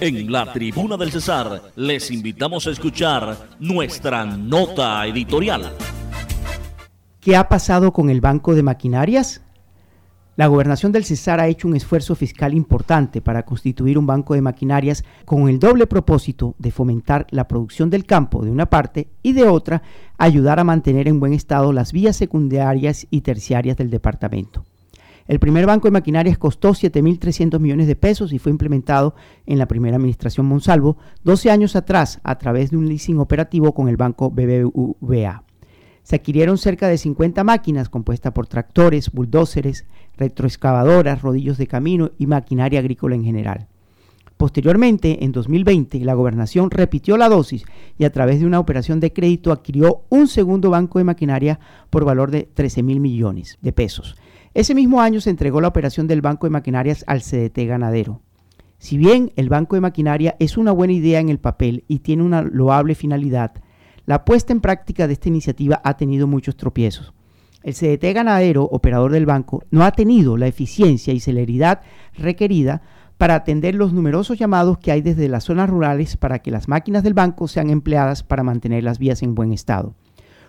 En la tribuna del Cesar les invitamos a escuchar nuestra nota editorial. ¿Qué ha pasado con el Banco de Maquinarias? La gobernación del Cesar ha hecho un esfuerzo fiscal importante para constituir un banco de maquinarias con el doble propósito de fomentar la producción del campo de una parte y de otra ayudar a mantener en buen estado las vías secundarias y terciarias del departamento. El primer banco de maquinarias costó 7.300 millones de pesos y fue implementado en la primera administración Monsalvo 12 años atrás a través de un leasing operativo con el banco BBVA. Se adquirieron cerca de 50 máquinas compuestas por tractores, bulldóceres, retroexcavadoras, rodillos de camino y maquinaria agrícola en general. Posteriormente, en 2020, la gobernación repitió la dosis y a través de una operación de crédito adquirió un segundo banco de maquinaria por valor de 13 mil millones de pesos. Ese mismo año se entregó la operación del Banco de Maquinarias al CDT ganadero. Si bien el Banco de Maquinaria es una buena idea en el papel y tiene una loable finalidad, la puesta en práctica de esta iniciativa ha tenido muchos tropiezos. El CDT ganadero, operador del banco, no ha tenido la eficiencia y celeridad requerida para atender los numerosos llamados que hay desde las zonas rurales para que las máquinas del banco sean empleadas para mantener las vías en buen estado.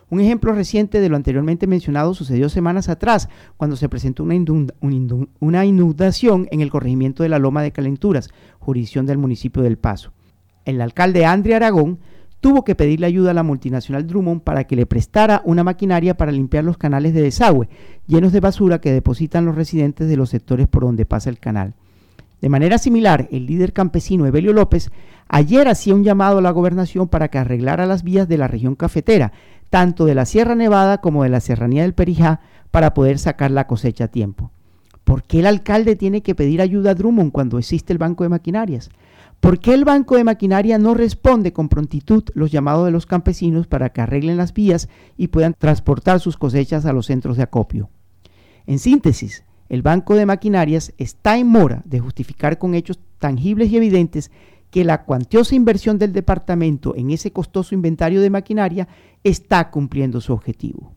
Un ejemplo reciente de lo anteriormente mencionado sucedió semanas atrás, cuando se presentó una, una, inundación en el corregimiento de la Loma de Calenturas, jurisdicción del municipio del Paso. El alcalde Andre Aragón tuvo que pedirle ayuda a la multinacional Drummond para que le prestara una maquinaria para limpiar los canales de desagüe llenos de basura que depositan los residentes de los sectores por donde pasa el canal. De manera similar, el líder campesino Evelio López ayer hacía un llamado a la gobernación para que arreglara las vías de la región cafetera, tanto de la Sierra Nevada como de la Serranía del Perijá, para poder sacar la cosecha a tiempo. ¿Por qué el alcalde tiene que pedir ayuda a Drummond cuando existe el banco de maquinarias? ¿Por qué el Banco de Maquinaria no responde con prontitud los llamados de los campesinos para que arreglen las vías y puedan transportar sus cosechas a los centros de acopio? En síntesis, el Banco de Maquinarias está en mora de justificar con hechos tangibles y evidentes que la cuantiosa inversión del departamento en ese costoso inventario de maquinaria está cumpliendo su objetivo.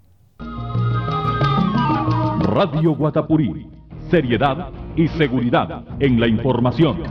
Radio Guatapurí, seriedad y seguridad en la información.